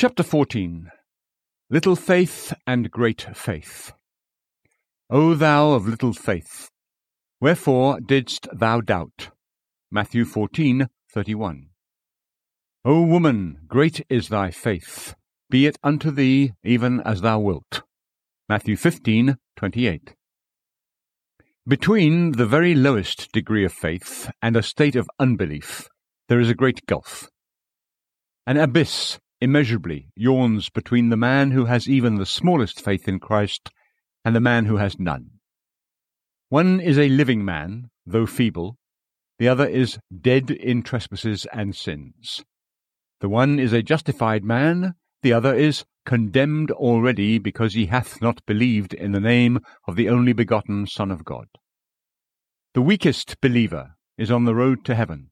Chapter 14 Little Faith and Great Faith. O thou of little faith, wherefore didst thou doubt? Matthew 14:31. O woman, great is thy faith; be it unto thee even as thou wilt. Matthew 15:28. Between the very lowest degree of faith and a state of unbelief there is a great gulf. An abyss immeasurably yawns between the man who has even the smallest faith in Christ and the man who has none. One is a living man, though feeble, the other is dead in trespasses and sins. The one is a justified man, the other is condemned already because he hath not believed in the name of the only begotten Son of God. The weakest believer is on the road to heaven.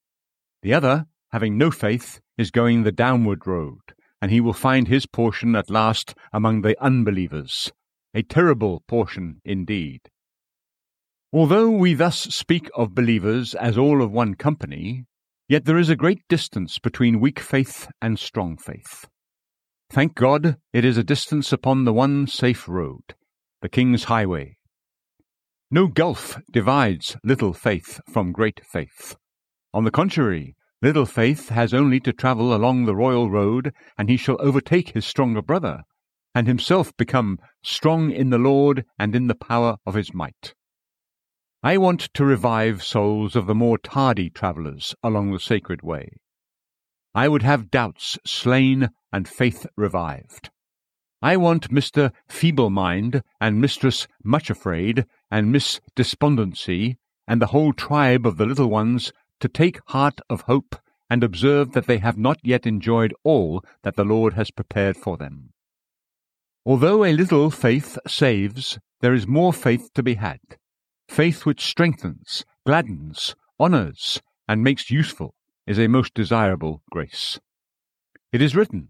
The other, having no faith, is going the downward road, and he will find his portion at last among the unbelievers, a terrible portion indeed. Although we thus speak of believers as all of one company, yet there is a great distance between weak faith and strong faith. Thank God it is a distance upon the one safe road, the King's highway. No gulf divides little faith from great faith. On the contrary, Little Faith has only to travel along the royal road, and he shall overtake his stronger brother, and himself become strong in the Lord and in the power of his might. I want to revive souls of the more tardy travellers along the sacred way. I would have doubts slain and faith revived. I want Mr. Feeble Mind and Mistress Much Afraid and Miss Despondency and the whole tribe of the little ones to take heart of hope and observe that they have not yet enjoyed all that the Lord has prepared for them. Although a little faith saves, there is more faith to be had, faith which strengthens, gladdens, honours, and makes useful is a most desirable grace. It is written,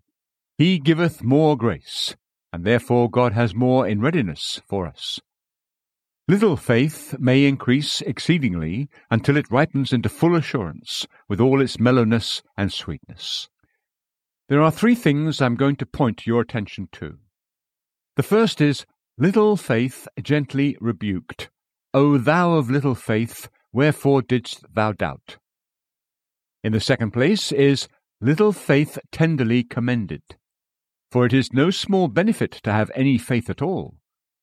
He giveth more grace, and therefore God has more in readiness for us. Little faith may increase exceedingly until it ripens into full assurance with all its mellowness and sweetness. There are three things I'm going to point your attention to. The first is little faith gently rebuked. O thou of little faith, wherefore didst thou doubt? In the second place is little faith tenderly commended. For it is no small benefit to have any faith at all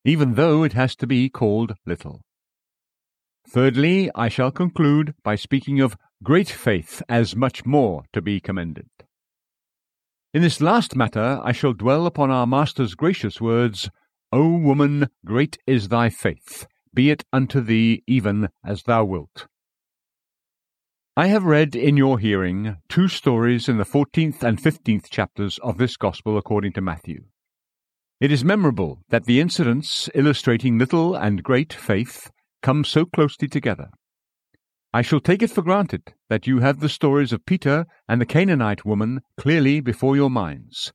even though it has to be called little. Thirdly, I shall conclude by speaking of great faith as much more to be commended. In this last matter, I shall dwell upon our Master's gracious words, O woman, great is thy faith, be it unto thee even as thou wilt. I have read in your hearing two stories in the fourteenth and fifteenth chapters of this Gospel according to Matthew. It is memorable that the incidents illustrating little and great faith come so closely together. I shall take it for granted that you have the stories of Peter and the Canaanite woman clearly before your minds.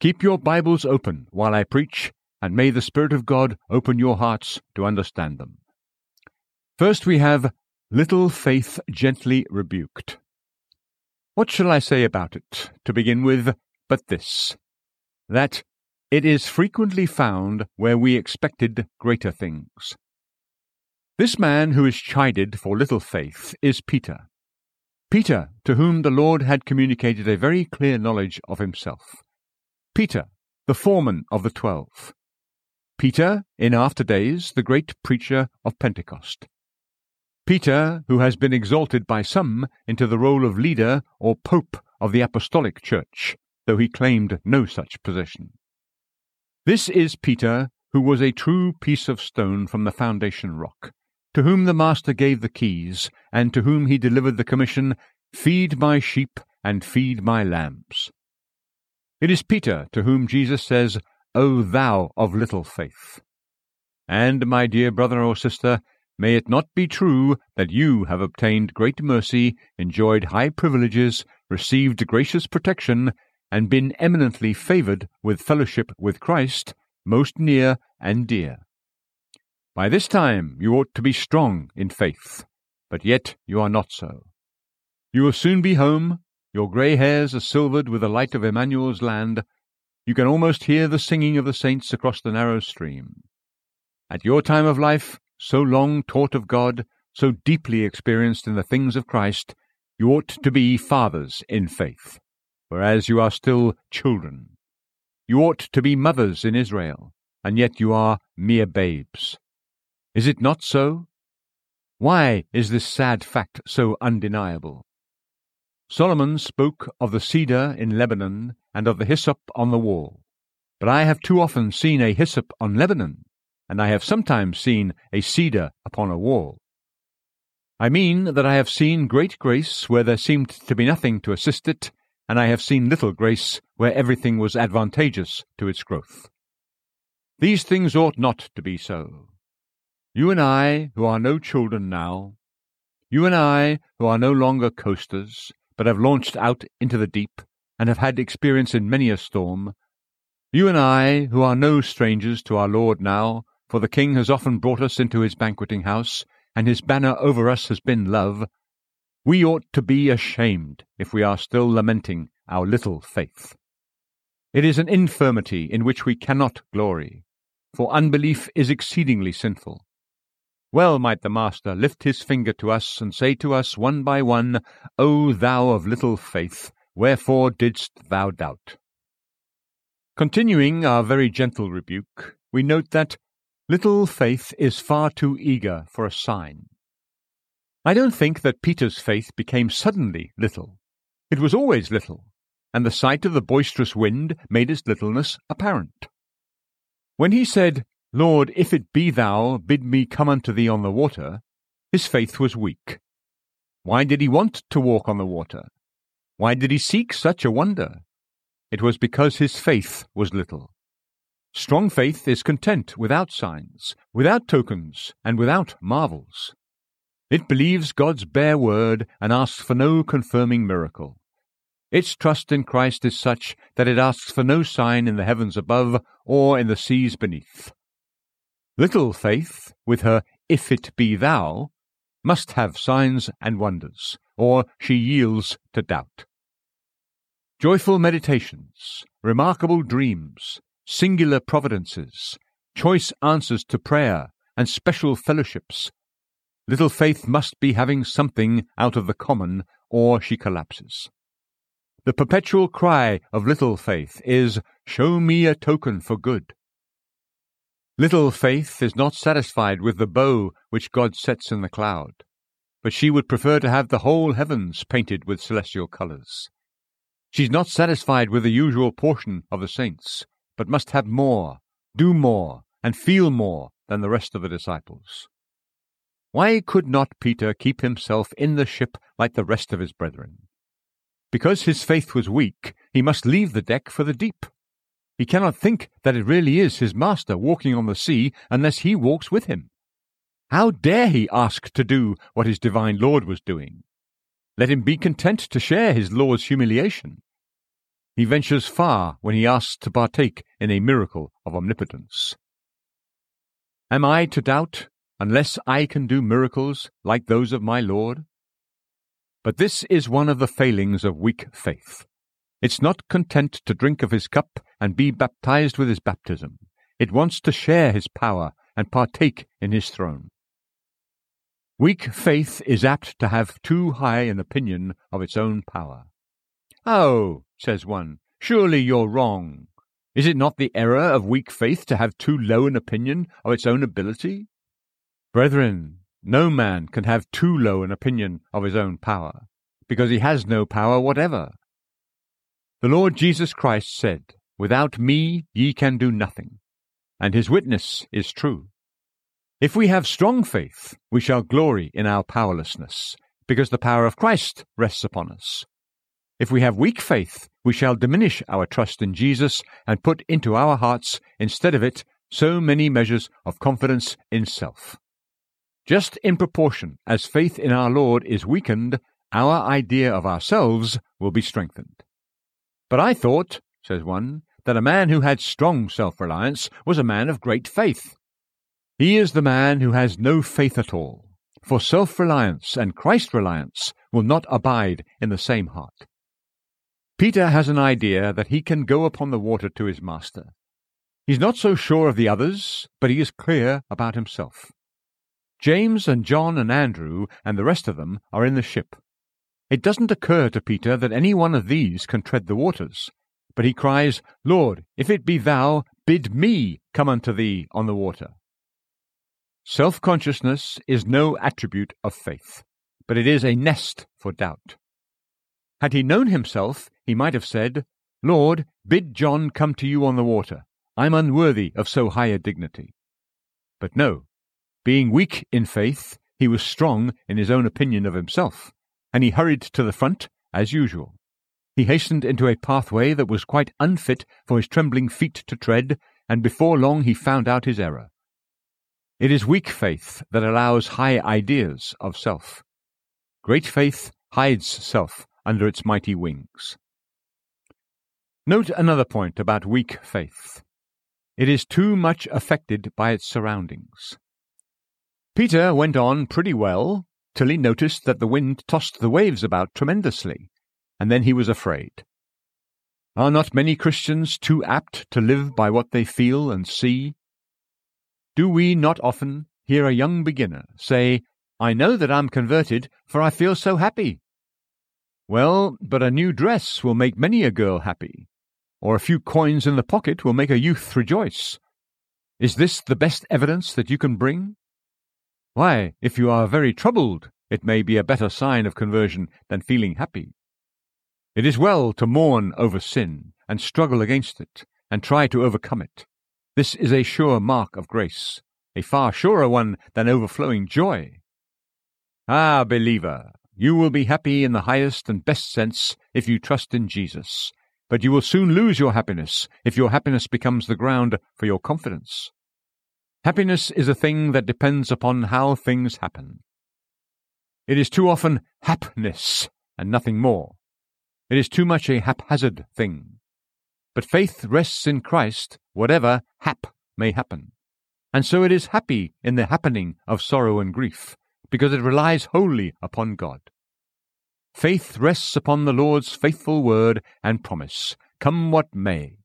Keep your Bibles open while I preach, and may the Spirit of God open your hearts to understand them. First, we have little faith gently rebuked. What shall I say about it, to begin with, but this that it is frequently found where we expected greater things. This man who is chided for little faith is Peter. Peter, to whom the Lord had communicated a very clear knowledge of himself. Peter, the foreman of the twelve. Peter, in after days, the great preacher of Pentecost. Peter, who has been exalted by some into the role of leader or pope of the apostolic church, though he claimed no such position. This is Peter, who was a true piece of stone from the foundation rock, to whom the Master gave the keys, and to whom he delivered the commission, Feed my sheep and feed my lambs. It is Peter to whom Jesus says, O thou of little faith. And, my dear brother or sister, may it not be true that you have obtained great mercy, enjoyed high privileges, received gracious protection, and been eminently favoured with fellowship with Christ, most near and dear. By this time you ought to be strong in faith, but yet you are not so. You will soon be home, your grey hairs are silvered with the light of Emmanuel's land, You can almost hear the singing of the saints across the narrow stream. At your time of life, so long taught of God, so deeply experienced in the things of Christ, you ought to be fathers in faith, whereas you are still children. You ought to be mothers in Israel, and yet you are mere babes. Is it not so? Why is this sad fact so undeniable? Solomon spoke of the cedar in Lebanon and of the hyssop on the wall. But I have too often seen a hyssop on Lebanon, and I have sometimes seen a cedar upon a wall. I mean that I have seen great grace where there seemed to be nothing to assist it, and I have seen little grace where everything was advantageous to its growth. These things ought not to be so. You and I, who are no children now, you and I, who are no longer coasters, but have launched out into the deep, and have had experience in many a storm, you and I, who are no strangers to our Lord now, for the King has often brought us into his banqueting house, and his banner over us has been love, we ought to be ashamed if we are still lamenting our little faith. It is an infirmity in which we cannot glory, for unbelief is exceedingly sinful. Well might the Master lift his finger to us and say to us one by one, O thou of little faith, wherefore didst thou doubt? Continuing our very gentle rebuke, we note that little faith is far too eager for a sign. I don't think that Peter's faith became suddenly little. It was always little, and the sight of the boisterous wind made its littleness apparent. When he said, Lord, if it be thou, bid me come unto thee on the water, his faith was weak. Why did he want to walk on the water? Why did he seek such a wonder? It was because his faith was little. Strong faith is content without signs, without tokens, and without marvels. It believes God's bare word and asks for no confirming miracle. Its trust in Christ is such that it asks for no sign in the heavens above or in the seas beneath. Little faith, with her if it be thou, must have signs and wonders, or she yields to doubt. Joyful meditations, remarkable dreams, singular providences, choice answers to prayer, and special fellowships. Little faith must be having something out of the common, or she collapses. The perpetual cry of little faith is, Show me a token for good. Little faith is not satisfied with the bow which God sets in the cloud, but she would prefer to have the whole heavens painted with celestial colours. She's not satisfied with the usual portion of the saints, but must have more, do more, and feel more than the rest of the disciples. Why could not Peter keep himself in the ship like the rest of his brethren? Because his faith was weak, he must leave the deck for the deep. He cannot think that it really is his master walking on the sea unless he walks with him. How dare he ask to do what his divine Lord was doing? Let him be content to share his Lord's humiliation. He ventures far when he asks to partake in a miracle of omnipotence. Am I to doubt unless I can do miracles like those of my Lord? But this is one of the failings of weak faith. It's not content to drink of his cup and be baptized with his baptism. It wants to share his power and partake in his throne. Weak faith is apt to have too high an opinion of its own power. Oh, says one, surely you're wrong. Is it not the error of weak faith to have too low an opinion of its own ability? Brethren, no man can have too low an opinion of his own power, because he has no power whatever. The Lord Jesus Christ said, Without me ye can do nothing, and his witness is true. If we have strong faith, we shall glory in our powerlessness, because the power of Christ rests upon us. If we have weak faith, we shall diminish our trust in Jesus and put into our hearts, instead of it, so many measures of confidence in self. Just in proportion as faith in our Lord is weakened, our idea of ourselves will be strengthened. But I thought, says one, that a man who had strong self reliance was a man of great faith. He is the man who has no faith at all, for self reliance and Christ reliance will not abide in the same heart. Peter has an idea that he can go upon the water to his master. He's not so sure of the others, but he is clear about himself. James and John and Andrew and the rest of them are in the ship. It doesn't occur to Peter that any one of these can tread the waters, but he cries, Lord, if it be thou, bid me come unto thee on the water. Self consciousness is no attribute of faith, but it is a nest for doubt. Had he known himself, he might have said, Lord, bid John come to you on the water. I'm unworthy of so high a dignity. But no, being weak in faith, he was strong in his own opinion of himself, and he hurried to the front as usual. He hastened into a pathway that was quite unfit for his trembling feet to tread, and before long he found out his error. It is weak faith that allows high ideas of self. Great faith hides self under its mighty wings. Note another point about weak faith. It is too much affected by its surroundings. Peter went on pretty well till he noticed that the wind tossed the waves about tremendously, and then he was afraid. Are not many Christians too apt to live by what they feel and see? Do we not often hear a young beginner say, I know that I'm converted, for I feel so happy? Well, but a new dress will make many a girl happy, or a few coins in the pocket will make a youth rejoice. Is this the best evidence that you can bring? Why, if you are very troubled, it may be a better sign of conversion than feeling happy. It is well to mourn over sin and struggle against it and try to overcome it. This is a sure mark of grace, a far surer one than overflowing joy. Ah, believer, you will be happy in the highest and best sense if you trust in Jesus, but you will soon lose your happiness if your happiness becomes the ground for your confidence. Happiness is a thing that depends upon how things happen. It is too often hapness and nothing more. It is too much a haphazard thing. But faith rests in Christ, whatever hap may happen. And so it is happy in the happening of sorrow and grief, because it relies wholly upon God. Faith rests upon the Lord's faithful word and promise, come what may.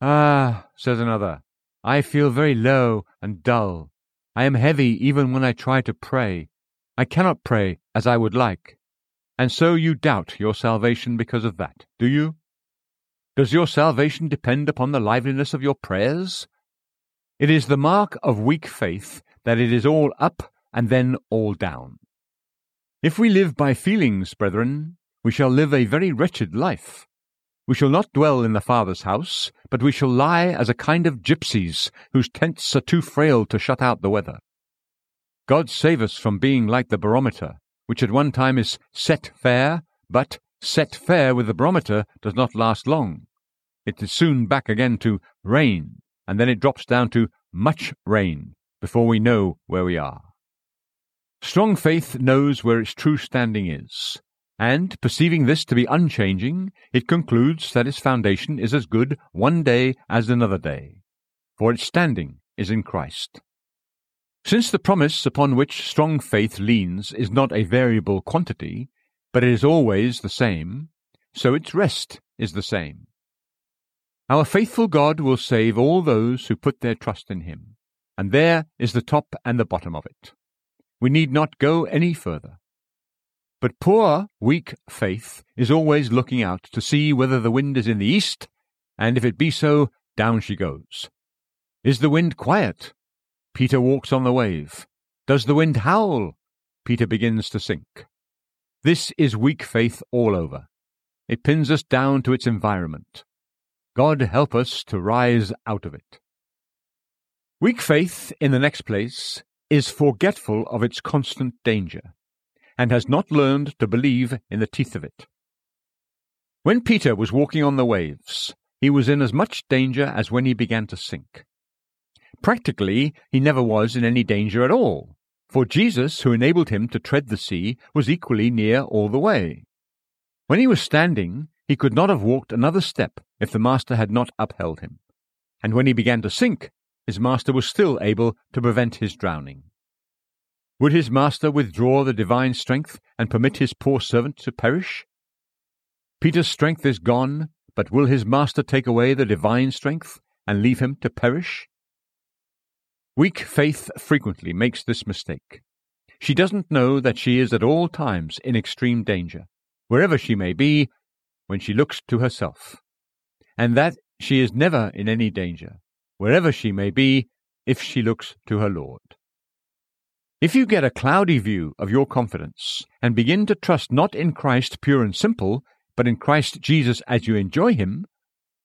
Ah, says another, I feel very low and dull. I am heavy even when I try to pray. I cannot pray as I would like. And so you doubt your salvation because of that, do you? Does your salvation depend upon the liveliness of your prayers? It is the mark of weak faith that it is all up and then all down. If we live by feelings, brethren, we shall live a very wretched life. We shall not dwell in the Father's house, but we shall lie as a kind of gypsies whose tents are too frail to shut out the weather. God save us from being like the barometer, which at one time is set fair, but set fair with the barometer does not last long. It is soon back again to rain, and then it drops down to much rain before we know where we are. Strong faith knows where its true standing is, and, perceiving this to be unchanging, it concludes that its foundation is as good one day as another day, for its standing is in Christ. Since the promise upon which strong faith leans is not a variable quantity, but it is always the same, so its rest is the same. Our faithful God will save all those who put their trust in him, and there is the top and the bottom of it. We need not go any further. But poor, weak faith is always looking out to see whether the wind is in the east, and if it be so, down she goes. Is the wind quiet? Peter walks on the wave. Does the wind howl? Peter begins to sink. This is weak faith all over. It pins us down to its environment. God help us to rise out of it. Weak faith, in the next place, is forgetful of its constant danger and has not learned to believe in the teeth of it. When Peter was walking on the waves, he was in as much danger as when he began to sink. Practically, he never was in any danger at all, for Jesus, who enabled him to tread the sea, was equally near all the way. When he was standing, he could not have walked another step if the Master had not upheld him, and when he began to sink, his Master was still able to prevent his drowning. Would his master withdraw the divine strength and permit his poor servant to perish? Peter's strength is gone, but will his master take away the divine strength and leave him to perish? Weak faith frequently makes this mistake. She doesn't know that she is at all times in extreme danger, wherever she may be, when she looks to herself, and that she is never in any danger, wherever she may be, if she looks to her Lord. If you get a cloudy view of your confidence and begin to trust not in Christ pure and simple, but in Christ Jesus as you enjoy him,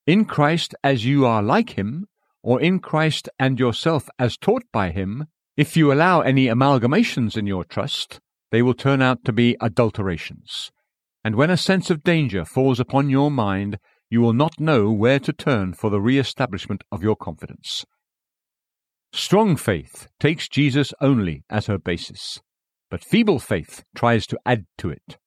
in Christ as you are like him, or in Christ and yourself as taught by him, if you allow any amalgamations in your trust, they will turn out to be adulterations. And when a sense of danger falls upon your mind, you will not know where to turn for the re establishment of your confidence. Strong faith takes Jesus only as her basis, but feeble faith tries to add to it.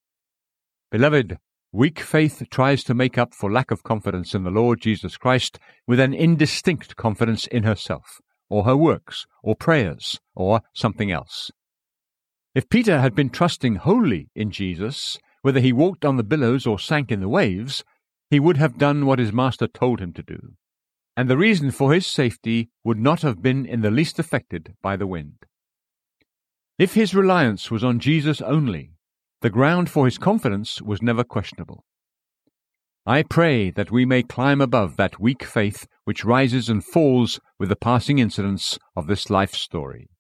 Beloved, Weak faith tries to make up for lack of confidence in the Lord Jesus Christ with an indistinct confidence in herself, or her works, or prayers, or something else. If Peter had been trusting wholly in Jesus, whether he walked on the billows or sank in the waves, he would have done what his master told him to do, and the reason for his safety would not have been in the least affected by the wind. If his reliance was on Jesus only, the ground for his confidence was never questionable. I pray that we may climb above that weak faith which rises and falls with the passing incidents of this life story.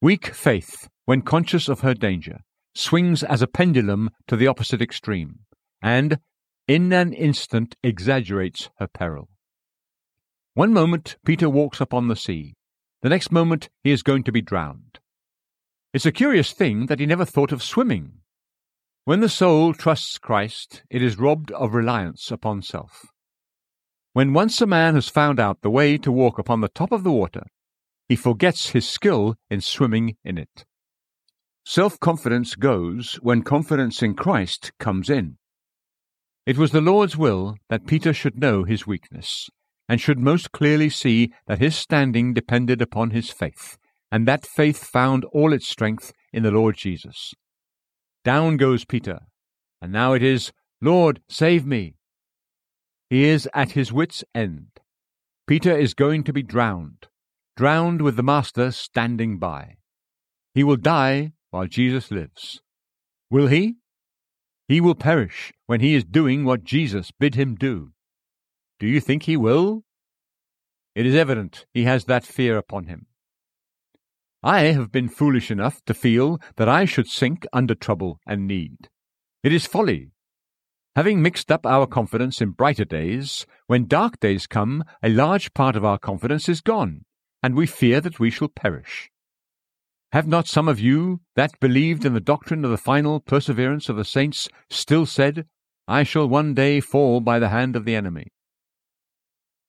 Weak faith, when conscious of her danger, swings as a pendulum to the opposite extreme, and, in an instant, exaggerates her peril. One moment Peter walks upon the sea, the next moment he is going to be drowned. It's a curious thing that he never thought of swimming. When the soul trusts Christ, it is robbed of reliance upon self. When once a man has found out the way to walk upon the top of the water, he forgets his skill in swimming in it. Self confidence goes when confidence in Christ comes in. It was the Lord's will that Peter should know his weakness, and should most clearly see that his standing depended upon his faith, and that faith found all its strength in the Lord Jesus. Down goes Peter, and now it is, Lord, save me. He is at his wits' end. Peter is going to be drowned, drowned with the Master standing by. He will die while Jesus lives. Will he? He will perish when he is doing what Jesus bid him do. Do you think he will? It is evident he has that fear upon him. I have been foolish enough to feel that I should sink under trouble and need. It is folly. Having mixed up our confidence in brighter days, when dark days come, a large part of our confidence is gone, and we fear that we shall perish. Have not some of you that believed in the doctrine of the final perseverance of the saints still said, I shall one day fall by the hand of the enemy?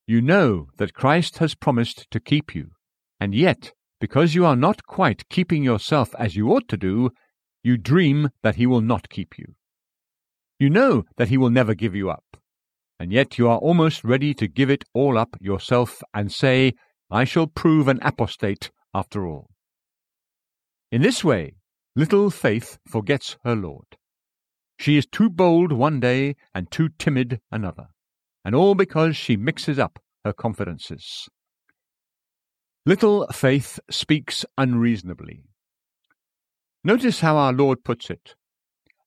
You know that Christ has promised to keep you, and yet because you are not quite keeping yourself as you ought to do, you dream that he will not keep you. You know that he will never give you up, and yet you are almost ready to give it all up yourself and say, I shall prove an apostate after all. In this way, little faith forgets her Lord. She is too bold one day and too timid another, and all because she mixes up her confidences. Little faith speaks unreasonably. Notice how our Lord puts it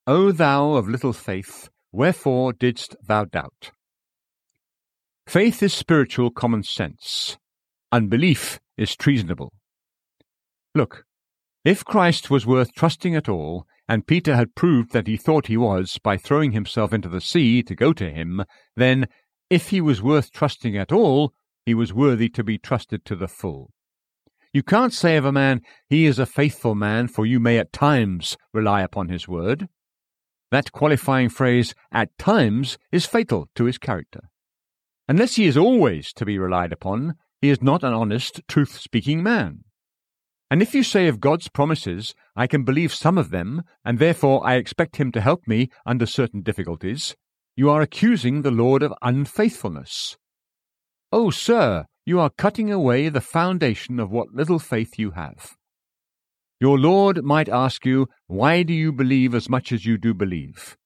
O thou of little faith, wherefore didst thou doubt? Faith is spiritual common sense. Unbelief is treasonable. Look, if Christ was worth trusting at all, and Peter had proved that he thought he was by throwing himself into the sea to go to him, then, if he was worth trusting at all, he was worthy to be trusted to the full. You can't say of a man, he is a faithful man, for you may at times rely upon his word. That qualifying phrase, at times, is fatal to his character. Unless he is always to be relied upon, he is not an honest, truth speaking man. And if you say of God's promises, I can believe some of them, and therefore I expect him to help me under certain difficulties, you are accusing the Lord of unfaithfulness. Oh, sir, you are cutting away the foundation of what little faith you have. Your Lord might ask you, Why do you believe as much as you do believe?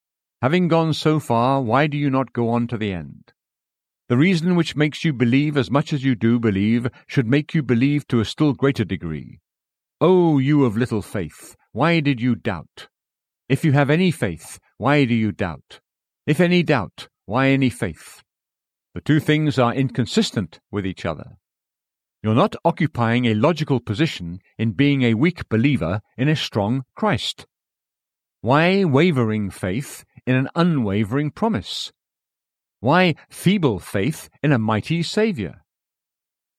Having gone so far, why do you not go on to the end? The reason which makes you believe as much as you do believe should make you believe to a still greater degree. O you of little faith, why did you doubt? If you have any faith, why do you doubt? If any doubt, why any faith? The two things are inconsistent with each other. You're not occupying a logical position in being a weak believer in a strong Christ. Why wavering faith in an unwavering promise? Why feeble faith in a mighty Saviour?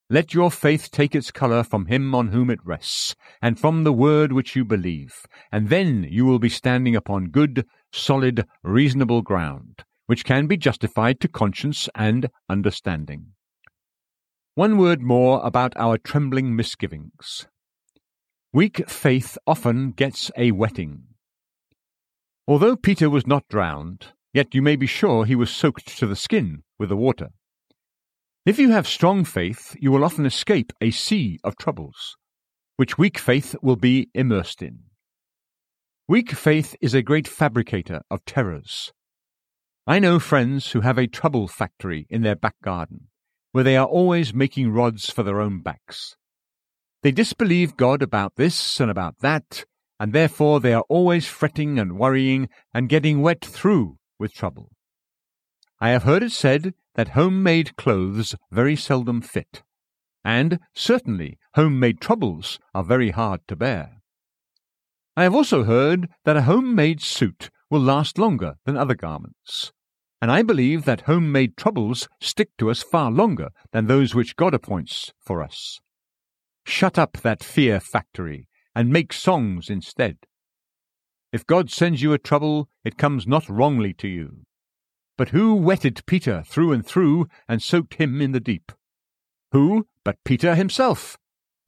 Let your faith take its colour from him on whom it rests, and from the word which you believe, and then you will be standing upon good, solid, reasonable ground, which can be justified to conscience and understanding. One word more about our trembling misgivings. Weak faith often gets a wetting. Although Peter was not drowned, yet you may be sure he was soaked to the skin with the water. If you have strong faith, you will often escape a sea of troubles, which weak faith will be immersed in. Weak faith is a great fabricator of terrors. I know friends who have a trouble factory in their back garden, where they are always making rods for their own backs. They disbelieve God about this and about that, and therefore they are always fretting and worrying and getting wet through with trouble. I have heard it said that home-made clothes very seldom fit, and certainly home-made troubles are very hard to bear. I have also heard that a home-made suit will last longer than other garments, and I believe that home-made troubles stick to us far longer than those which God appoints for us. Shut up that fear factory and make songs instead. If God sends you a trouble, it comes not wrongly to you. But who wetted Peter through and through and soaked him in the deep? Who but Peter himself?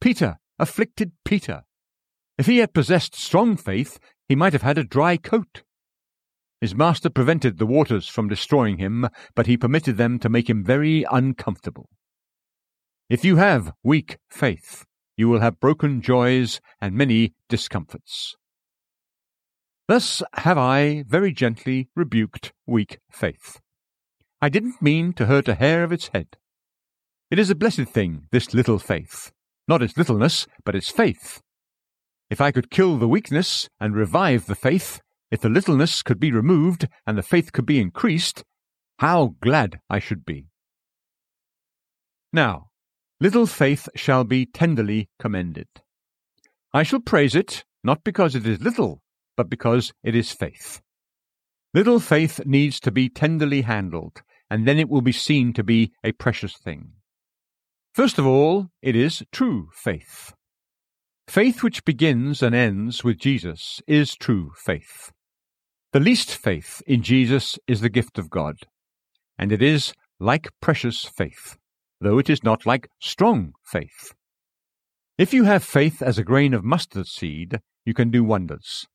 Peter, afflicted Peter. If he had possessed strong faith, he might have had a dry coat. His master prevented the waters from destroying him, but he permitted them to make him very uncomfortable. If you have weak faith, you will have broken joys and many discomforts. Thus have I very gently rebuked weak faith. I didn't mean to hurt a hair of its head. It is a blessed thing, this little faith. Not its littleness, but its faith. If I could kill the weakness and revive the faith, if the littleness could be removed and the faith could be increased, how glad I should be. Now, Little faith shall be tenderly commended. I shall praise it, not because it is little, but because it is faith. Little faith needs to be tenderly handled, and then it will be seen to be a precious thing. First of all, it is true faith. Faith which begins and ends with Jesus is true faith. The least faith in Jesus is the gift of God, and it is like precious faith though it is not like strong faith. If you have faith as a grain of mustard seed, you can do wonders.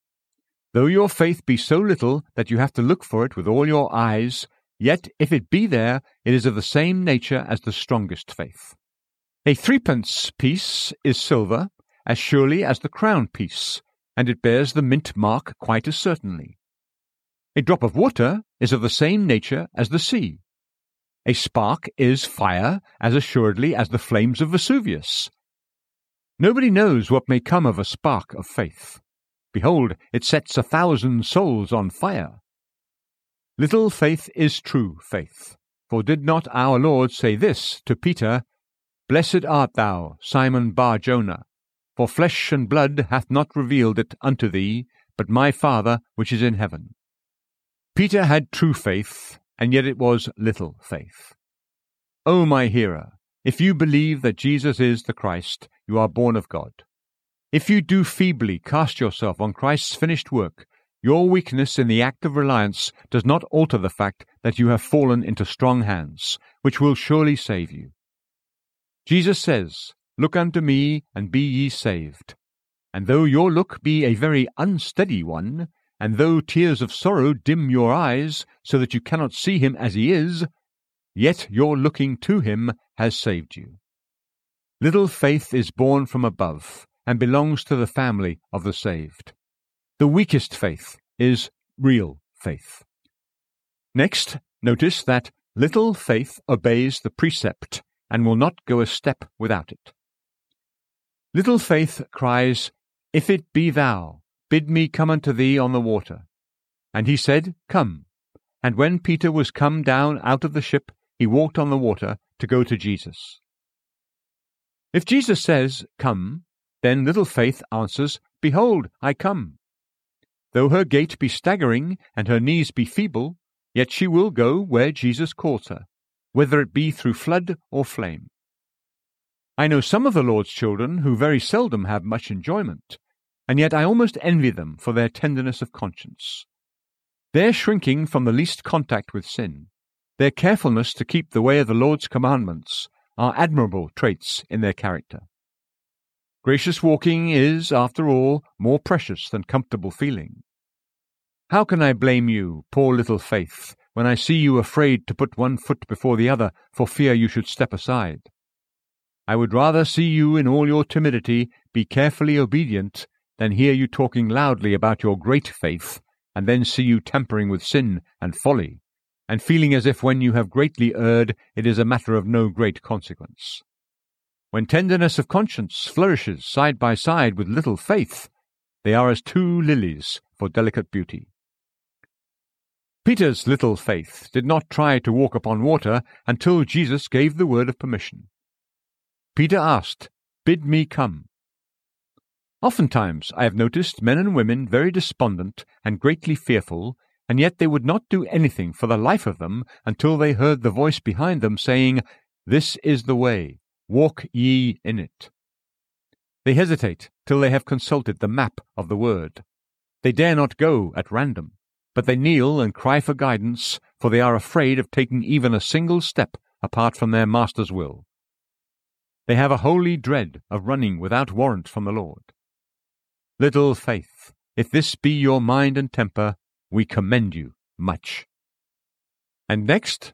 Though your faith be so little that you have to look for it with all your eyes, yet if it be there, it is of the same nature as the strongest faith. A threepence piece is silver as surely as the crown piece, and it bears the mint mark quite as certainly. A drop of water is of the same nature as the sea, a spark is fire as assuredly as the flames of Vesuvius. Nobody knows what may come of a spark of faith. Behold, it sets a thousand souls on fire. Little faith is true faith. For did not our Lord say this to Peter, Blessed art thou, Simon Bar Jonah, for flesh and blood hath not revealed it unto thee, but my Father which is in heaven. Peter had true faith, and yet it was little faith. O my hearer, if you believe that Jesus is the Christ, you are born of God. If you do feebly cast yourself on Christ's finished work, your weakness in the act of reliance does not alter the fact that you have fallen into strong hands, which will surely save you. Jesus says, Look unto me, and be ye saved. And though your look be a very unsteady one, and though tears of sorrow dim your eyes, so that you cannot see him as he is, yet your looking to him has saved you. Little faith is born from above, and belongs to the family of the saved. The weakest faith is real faith. Next, notice that little faith obeys the precept and will not go a step without it. Little faith cries, If it be thou, bid me come unto thee on the water. And he said, Come. And when Peter was come down out of the ship, he walked on the water to go to Jesus. If Jesus says, Come, then little faith answers, Behold, I come. Though her gait be staggering and her knees be feeble, yet she will go where Jesus calls her, whether it be through flood or flame. I know some of the Lord's children who very seldom have much enjoyment, and yet I almost envy them for their tenderness of conscience. Their shrinking from the least contact with sin, their carefulness to keep the way of the Lord's commandments, are admirable traits in their character. Gracious walking is, after all, more precious than comfortable feeling. How can I blame you, poor little Faith, when I see you afraid to put one foot before the other for fear you should step aside? I would rather see you in all your timidity be carefully obedient than hear you talking loudly about your great faith, and then see you tampering with sin and folly, and feeling as if when you have greatly erred it is a matter of no great consequence. When tenderness of conscience flourishes side by side with little faith, they are as two lilies for delicate beauty. Peter's little faith did not try to walk upon water until Jesus gave the word of permission. Peter asked, Bid me come. Oftentimes I have noticed men and women very despondent and greatly fearful, and yet they would not do anything for the life of them until they heard the voice behind them saying, This is the way, walk ye in it. They hesitate till they have consulted the map of the word. They dare not go at random but they kneel and cry for guidance, for they are afraid of taking even a single step apart from their Master's will. They have a holy dread of running without warrant from the Lord. Little faith, if this be your mind and temper, we commend you much. And next,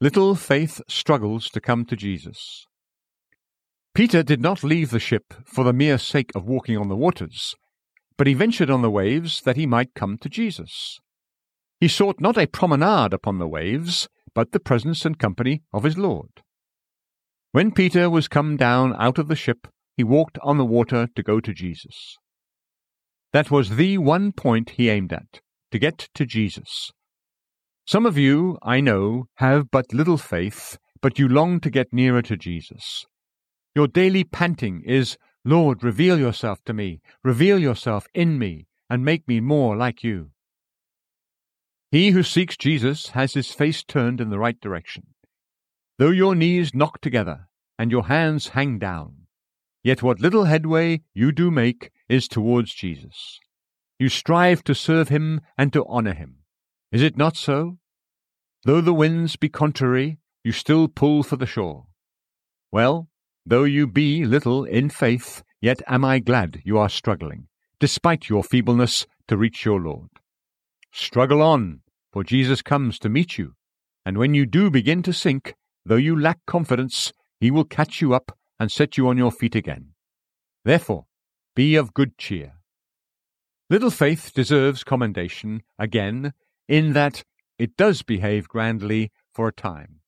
little faith struggles to come to Jesus. Peter did not leave the ship for the mere sake of walking on the waters, but he ventured on the waves that he might come to Jesus. He sought not a promenade upon the waves, but the presence and company of his Lord. When Peter was come down out of the ship, he walked on the water to go to Jesus. That was the one point he aimed at, to get to Jesus. Some of you, I know, have but little faith, but you long to get nearer to Jesus. Your daily panting is, Lord, reveal yourself to me, reveal yourself in me, and make me more like you. He who seeks Jesus has his face turned in the right direction. Though your knees knock together and your hands hang down, yet what little headway you do make is towards Jesus. You strive to serve him and to honor him. Is it not so? Though the winds be contrary, you still pull for the shore. Well, though you be little in faith, yet am I glad you are struggling, despite your feebleness, to reach your Lord. Struggle on, for Jesus comes to meet you, and when you do begin to sink, though you lack confidence, he will catch you up and set you on your feet again. Therefore, be of good cheer. Little faith deserves commendation, again, in that it does behave grandly for a time.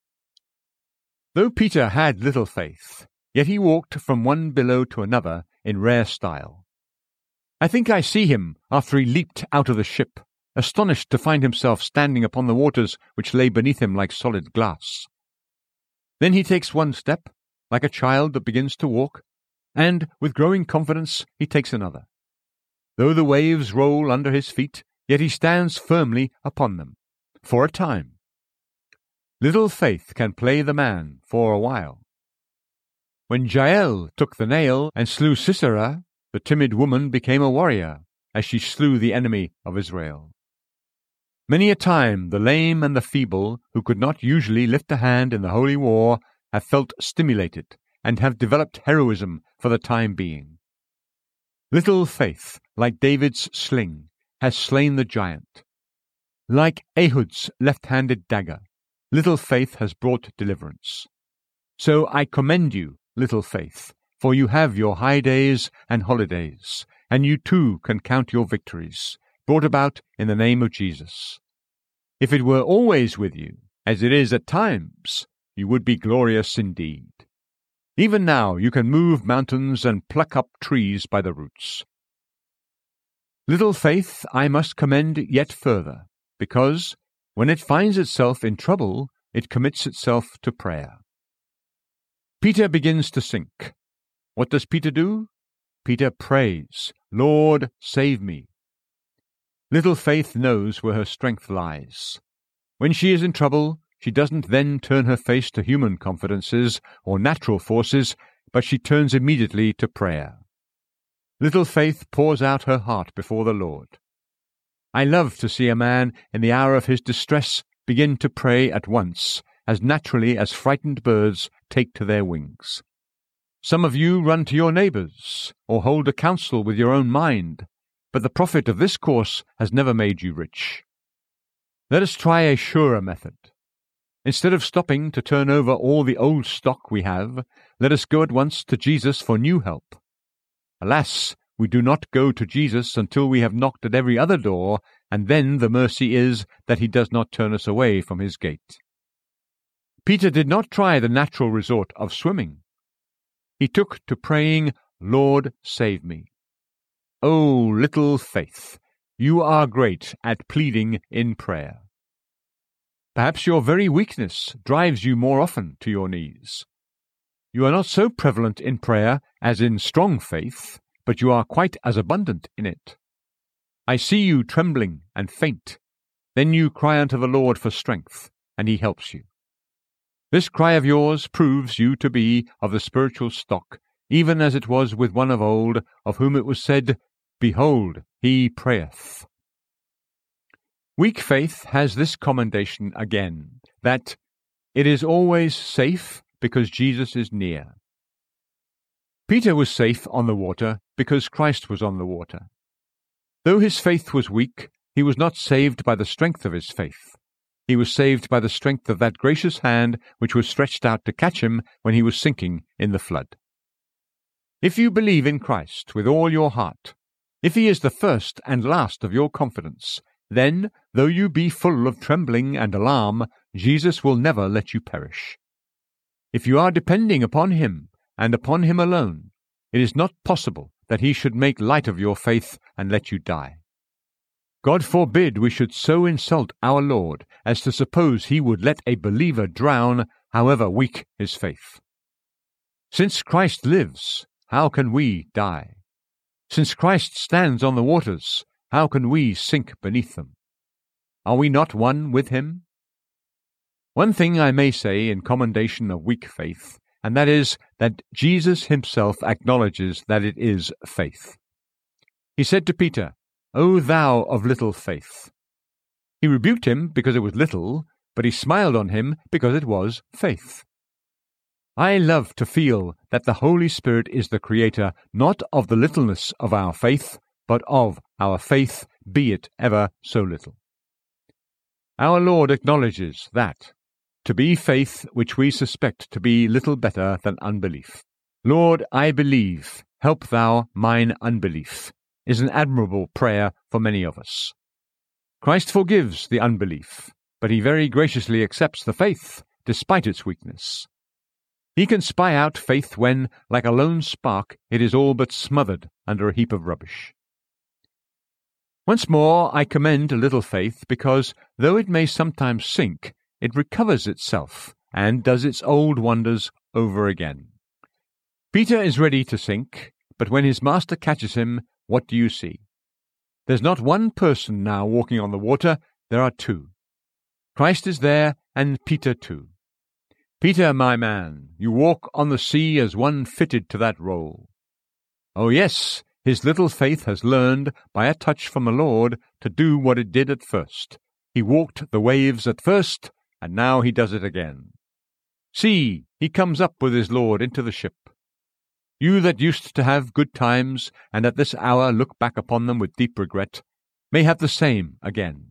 Though Peter had little faith, yet he walked from one billow to another in rare style. I think I see him after he leaped out of the ship astonished to find himself standing upon the waters which lay beneath him like solid glass. Then he takes one step, like a child that begins to walk, and, with growing confidence, he takes another. Though the waves roll under his feet, yet he stands firmly upon them, for a time. Little faith can play the man for a while. When Jael took the nail and slew Sisera, the timid woman became a warrior, as she slew the enemy of Israel. Many a time the lame and the feeble, who could not usually lift a hand in the holy war, have felt stimulated and have developed heroism for the time being. Little faith, like David's sling, has slain the giant. Like Ehud's left handed dagger, little faith has brought deliverance. So I commend you, little faith, for you have your high days and holidays, and you too can count your victories, brought about in the name of Jesus. If it were always with you, as it is at times, you would be glorious indeed. Even now you can move mountains and pluck up trees by the roots. Little faith I must commend yet further, because, when it finds itself in trouble, it commits itself to prayer. Peter begins to sink. What does Peter do? Peter prays, Lord, save me. Little Faith knows where her strength lies. When she is in trouble, she doesn't then turn her face to human confidences or natural forces, but she turns immediately to prayer. Little Faith pours out her heart before the Lord. I love to see a man in the hour of his distress begin to pray at once, as naturally as frightened birds take to their wings. Some of you run to your neighbours, or hold a council with your own mind, but the profit of this course has never made you rich. Let us try a surer method. Instead of stopping to turn over all the old stock we have, let us go at once to Jesus for new help. Alas, we do not go to Jesus until we have knocked at every other door, and then the mercy is that he does not turn us away from his gate. Peter did not try the natural resort of swimming. He took to praying, Lord, save me. O little faith, you are great at pleading in prayer. Perhaps your very weakness drives you more often to your knees. You are not so prevalent in prayer as in strong faith, but you are quite as abundant in it. I see you trembling and faint. Then you cry unto the Lord for strength, and he helps you. This cry of yours proves you to be of the spiritual stock, even as it was with one of old, of whom it was said, Behold, he prayeth. Weak faith has this commendation again, that it is always safe because Jesus is near. Peter was safe on the water because Christ was on the water. Though his faith was weak, he was not saved by the strength of his faith. He was saved by the strength of that gracious hand which was stretched out to catch him when he was sinking in the flood. If you believe in Christ with all your heart, if he is the first and last of your confidence, then, though you be full of trembling and alarm, Jesus will never let you perish. If you are depending upon him, and upon him alone, it is not possible that he should make light of your faith and let you die. God forbid we should so insult our Lord as to suppose he would let a believer drown, however weak his faith. Since Christ lives, how can we die? Since Christ stands on the waters, how can we sink beneath them? Are we not one with him? One thing I may say in commendation of weak faith, and that is that Jesus himself acknowledges that it is faith. He said to Peter, O thou of little faith. He rebuked him because it was little, but he smiled on him because it was faith. I love to feel that the Holy Spirit is the creator not of the littleness of our faith, but of our faith, be it ever so little. Our Lord acknowledges that to be faith which we suspect to be little better than unbelief. Lord, I believe, help thou mine unbelief is an admirable prayer for many of us. Christ forgives the unbelief, but he very graciously accepts the faith, despite its weakness. He can spy out faith when, like a lone spark, it is all but smothered under a heap of rubbish. Once more, I commend a little faith because, though it may sometimes sink, it recovers itself and does its old wonders over again. Peter is ready to sink, but when his master catches him, what do you see? There's not one person now walking on the water, there are two. Christ is there, and Peter too. Peter, my man, you walk on the sea as one fitted to that rôle. Oh, yes, his little faith has learned, by a touch from the Lord, to do what it did at first. He walked the waves at first, and now he does it again. See, he comes up with his Lord into the ship. You that used to have good times, and at this hour look back upon them with deep regret, may have the same again.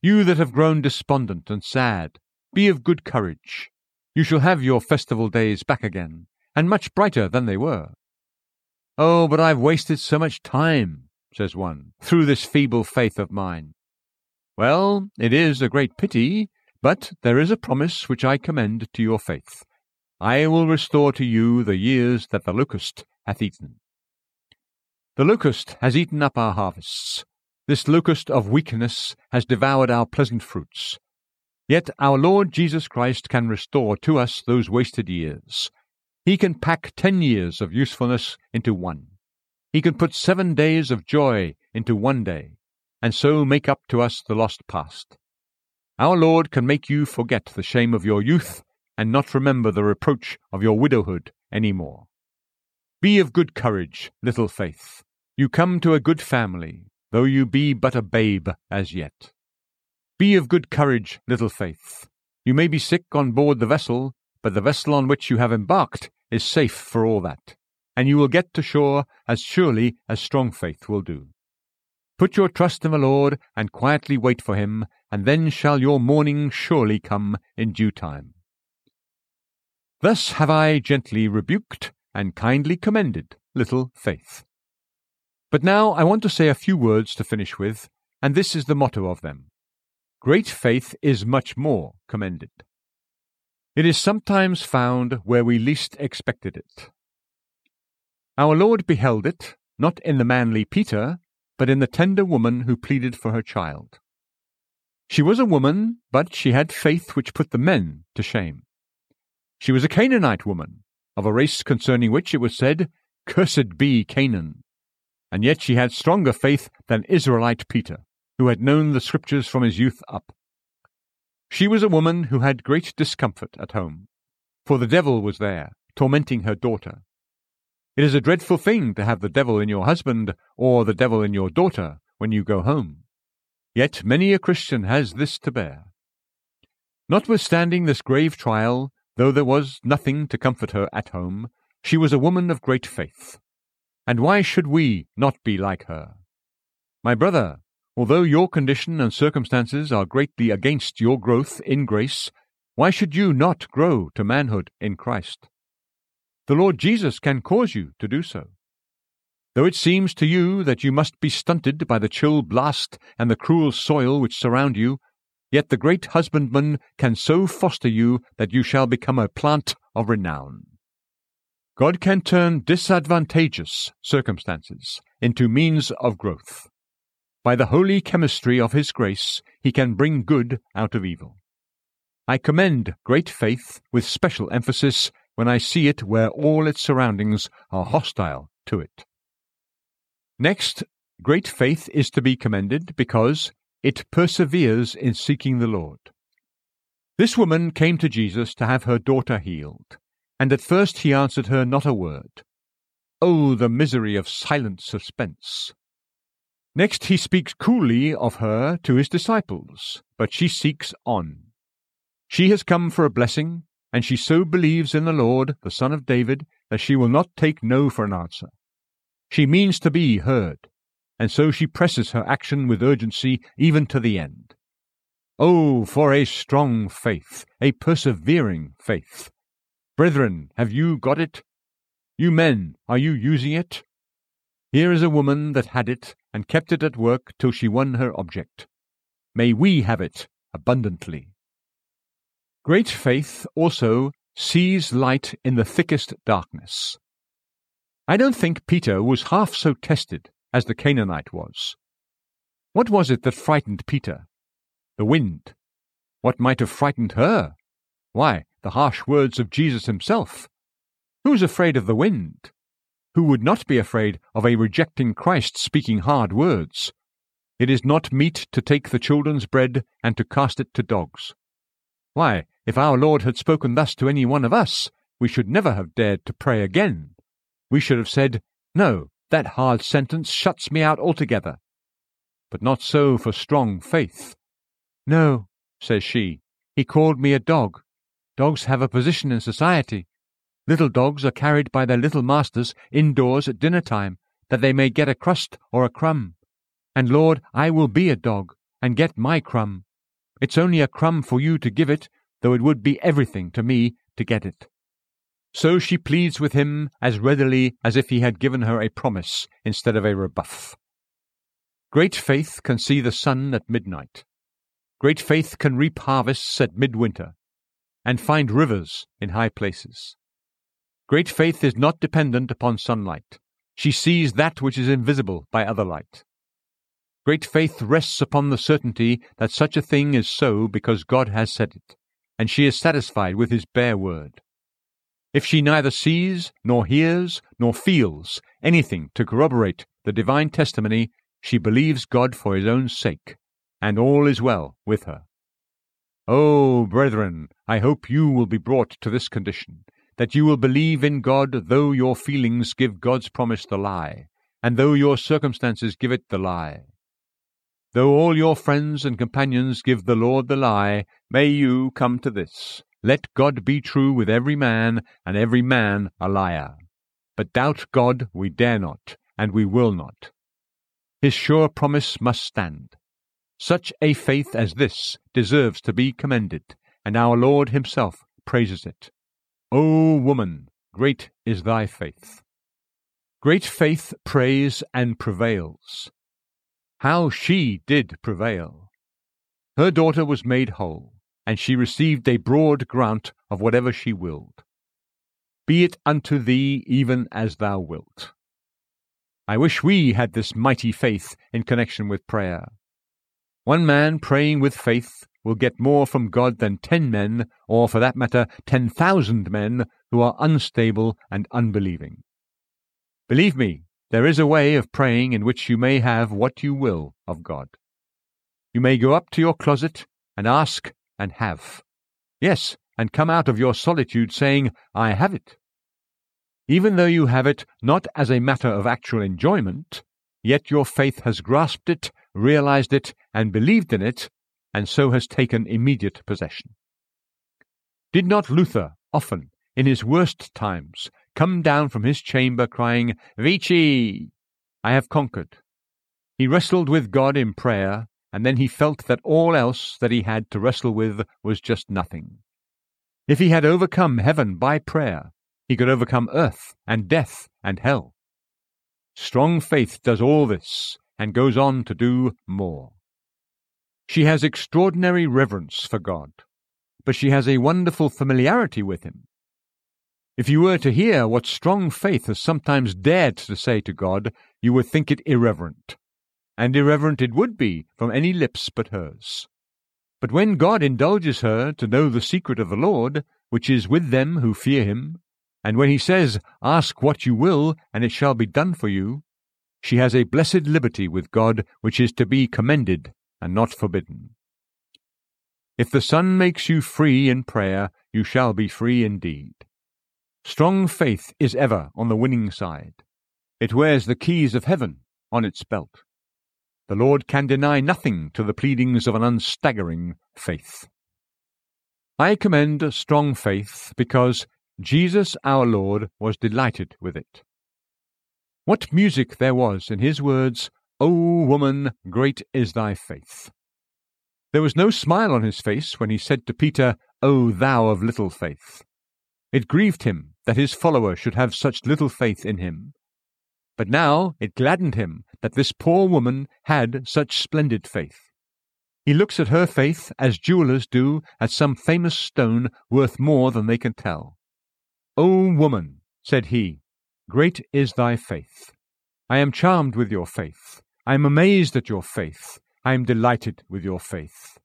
You that have grown despondent and sad, be of good courage. You shall have your festival days back again, and much brighter than they were. Oh, but I've wasted so much time, says one, through this feeble faith of mine. Well, it is a great pity, but there is a promise which I commend to your faith. I will restore to you the years that the locust hath eaten. The locust has eaten up our harvests. This locust of weakness has devoured our pleasant fruits. Yet our Lord Jesus Christ can restore to us those wasted years. He can pack ten years of usefulness into one. He can put seven days of joy into one day, and so make up to us the lost past. Our Lord can make you forget the shame of your youth and not remember the reproach of your widowhood any more. Be of good courage, little faith. You come to a good family, though you be but a babe as yet. Be of good courage, little faith. You may be sick on board the vessel, but the vessel on which you have embarked is safe for all that, and you will get to shore as surely as strong faith will do. Put your trust in the Lord, and quietly wait for him, and then shall your morning surely come in due time. Thus have I gently rebuked and kindly commended little faith. But now I want to say a few words to finish with, and this is the motto of them Great faith is much more commended. It is sometimes found where we least expected it. Our Lord beheld it, not in the manly Peter, but in the tender woman who pleaded for her child. She was a woman, but she had faith which put the men to shame. She was a Canaanite woman, of a race concerning which it was said, Cursed be Canaan and yet she had stronger faith than Israelite Peter, who had known the Scriptures from his youth up. She was a woman who had great discomfort at home, for the devil was there, tormenting her daughter. It is a dreadful thing to have the devil in your husband or the devil in your daughter when you go home. Yet many a Christian has this to bear. Notwithstanding this grave trial, though there was nothing to comfort her at home, she was a woman of great faith. And why should we not be like her? My brother, although your condition and circumstances are greatly against your growth in grace, why should you not grow to manhood in Christ? The Lord Jesus can cause you to do so. Though it seems to you that you must be stunted by the chill blast and the cruel soil which surround you, yet the great husbandman can so foster you that you shall become a plant of renown. God can turn disadvantageous circumstances into means of growth. By the holy chemistry of His grace, He can bring good out of evil. I commend great faith with special emphasis when I see it where all its surroundings are hostile to it. Next, great faith is to be commended because it perseveres in seeking the Lord. This woman came to Jesus to have her daughter healed and at first he answered her not a word. Oh, the misery of silent suspense! Next he speaks coolly of her to his disciples, but she seeks on. She has come for a blessing, and she so believes in the Lord, the Son of David, that she will not take no for an answer. She means to be heard, and so she presses her action with urgency even to the end. Oh, for a strong faith, a persevering faith! Brethren, have you got it? You men, are you using it? Here is a woman that had it and kept it at work till she won her object. May we have it abundantly. Great faith also sees light in the thickest darkness. I don't think Peter was half so tested as the Canaanite was. What was it that frightened Peter? The wind. What might have frightened her? Why, the harsh words of Jesus himself. Who's afraid of the wind? Who would not be afraid of a rejecting Christ speaking hard words? It is not meet to take the children's bread and to cast it to dogs. Why, if our Lord had spoken thus to any one of us, we should never have dared to pray again. We should have said, No, that hard sentence shuts me out altogether. But not so for strong faith. No, says she, he called me a dog. Dogs have a position in society. Little dogs are carried by their little masters indoors at dinner time, that they may get a crust or a crumb. And Lord, I will be a dog, and get my crumb. It's only a crumb for you to give it, though it would be everything to me to get it. So she pleads with him as readily as if he had given her a promise instead of a rebuff. Great faith can see the sun at midnight, Great faith can reap harvests at midwinter, and find rivers in high places. Great faith is not dependent upon sunlight. She sees that which is invisible by other light. Great faith rests upon the certainty that such a thing is so because God has said it, and she is satisfied with his bare word. If she neither sees, nor hears, nor feels anything to corroborate the divine testimony, she believes God for his own sake, and all is well with her. Oh, brethren, I hope you will be brought to this condition, that you will believe in God though your feelings give God's promise the lie, and though your circumstances give it the lie. Though all your friends and companions give the Lord the lie, may you come to this, let God be true with every man, and every man a liar. But doubt God we dare not, and we will not. His sure promise must stand. Such a faith as this deserves to be commended, and our Lord himself praises it. O woman, great is thy faith. Great faith prays and prevails. How she did prevail! Her daughter was made whole and she received a broad grant of whatever she willed. Be it unto thee even as thou wilt. I wish we had this mighty faith in connection with prayer. One man praying with faith will get more from God than ten men, or for that matter, ten thousand men who are unstable and unbelieving. Believe me, there is a way of praying in which you may have what you will of God. You may go up to your closet and ask and have. Yes, and come out of your solitude saying, I have it. Even though you have it not as a matter of actual enjoyment, yet your faith has grasped it, realized it, and believed in it, and so has taken immediate possession. Did not Luther often, in his worst times, come down from his chamber crying, Vici! I have conquered. He wrestled with God in prayer, and then he felt that all else that he had to wrestle with was just nothing. If he had overcome heaven by prayer, he could overcome earth and death and hell. Strong faith does all this and goes on to do more. She has extraordinary reverence for God, but she has a wonderful familiarity with Him. If you were to hear what strong faith has sometimes dared to say to God, you would think it irreverent and irreverent it would be from any lips but hers. But when God indulges her to know the secret of the Lord, which is with them who fear him, and when he says, Ask what you will, and it shall be done for you, she has a blessed liberty with God which is to be commended and not forbidden. If the Son makes you free in prayer, you shall be free indeed. Strong faith is ever on the winning side. It wears the keys of heaven on its belt. The Lord can deny nothing to the pleadings of an unstaggering faith. I commend strong faith because Jesus our Lord was delighted with it. What music there was in his words, O woman, great is thy faith. There was no smile on his face when he said to Peter, O thou of little faith. It grieved him that his follower should have such little faith in him. But now it gladdened him that this poor woman had such splendid faith. He looks at her faith as jewelers do at some famous stone worth more than they can tell. O woman, said he, great is thy faith. I am charmed with your faith. I am amazed at your faith. I am delighted with your faith.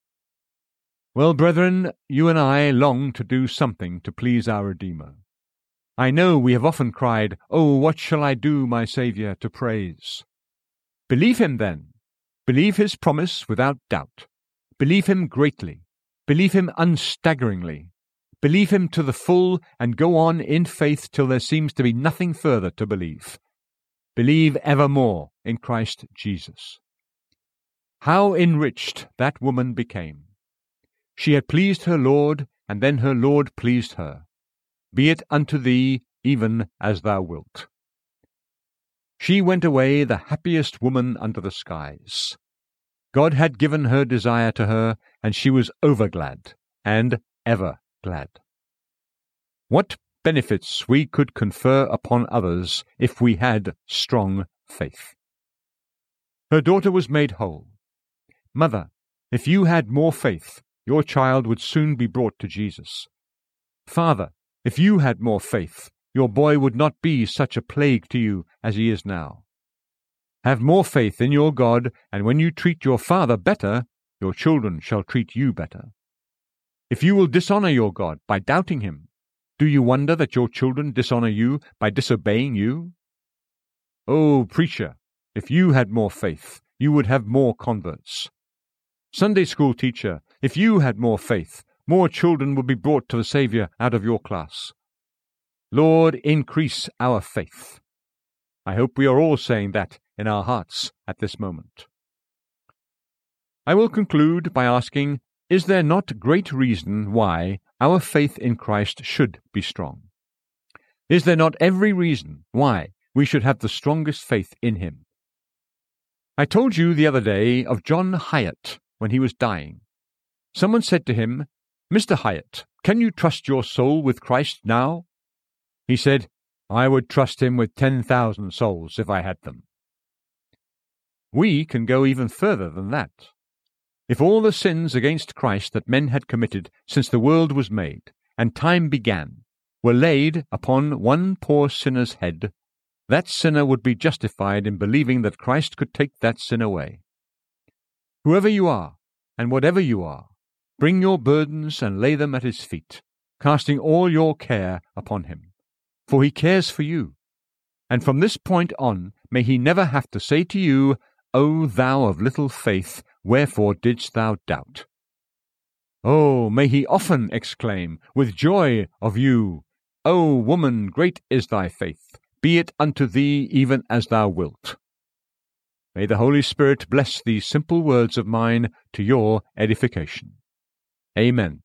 Well, brethren, you and I long to do something to please our Redeemer. I know we have often cried, Oh, what shall I do, my Saviour, to praise? Believe him then. Believe his promise without doubt. Believe him greatly. Believe him unstaggeringly. Believe him to the full and go on in faith till there seems to be nothing further to believe. Believe evermore in Christ Jesus. How enriched that woman became! She had pleased her Lord, and then her Lord pleased her. Be it unto thee even as thou wilt. She went away the happiest woman under the skies. God had given her desire to her, and she was over glad, and ever glad. What benefits we could confer upon others if we had strong faith. Her daughter was made whole. Mother, If you had more faith, your child would soon be brought to Jesus. Father, if you had more faith, your boy would not be such a plague to you as he is now. Have more faith in your God, and when you treat your father better, your children shall treat you better. If you will dishonor your God by doubting him, do you wonder that your children dishonor you by disobeying you? Oh, preacher, if you had more faith, you would have more converts. Sunday school teacher, if you had more faith, more children would be brought to the Saviour out of your class. Lord, increase our faith. I hope we are all saying that in our hearts at this moment. I will conclude by asking Is there not great reason why our faith in Christ should be strong? Is there not every reason why we should have the strongest faith in Him? I told you the other day of John Hyatt when he was dying. Someone said to him, Mr. Hyatt, can you trust your soul with Christ now? He said, I would trust him with 10,000 souls if I had them. We can go even further than that. If all the sins against Christ that men had committed since the world was made and time began were laid upon one poor sinner's head, that sinner would be justified in believing that Christ could take that sin away. Whoever you are, and whatever you are, bring your burdens and lay them at his feet, casting all your care upon him. For he cares for you. And from this point on, may he never have to say to you, O thou of little faith, wherefore didst thou doubt? Oh, may he often exclaim, with joy of you, O woman, great is thy faith, be it unto thee even as thou wilt. May the Holy Spirit bless these simple words of mine to your edification. Amen.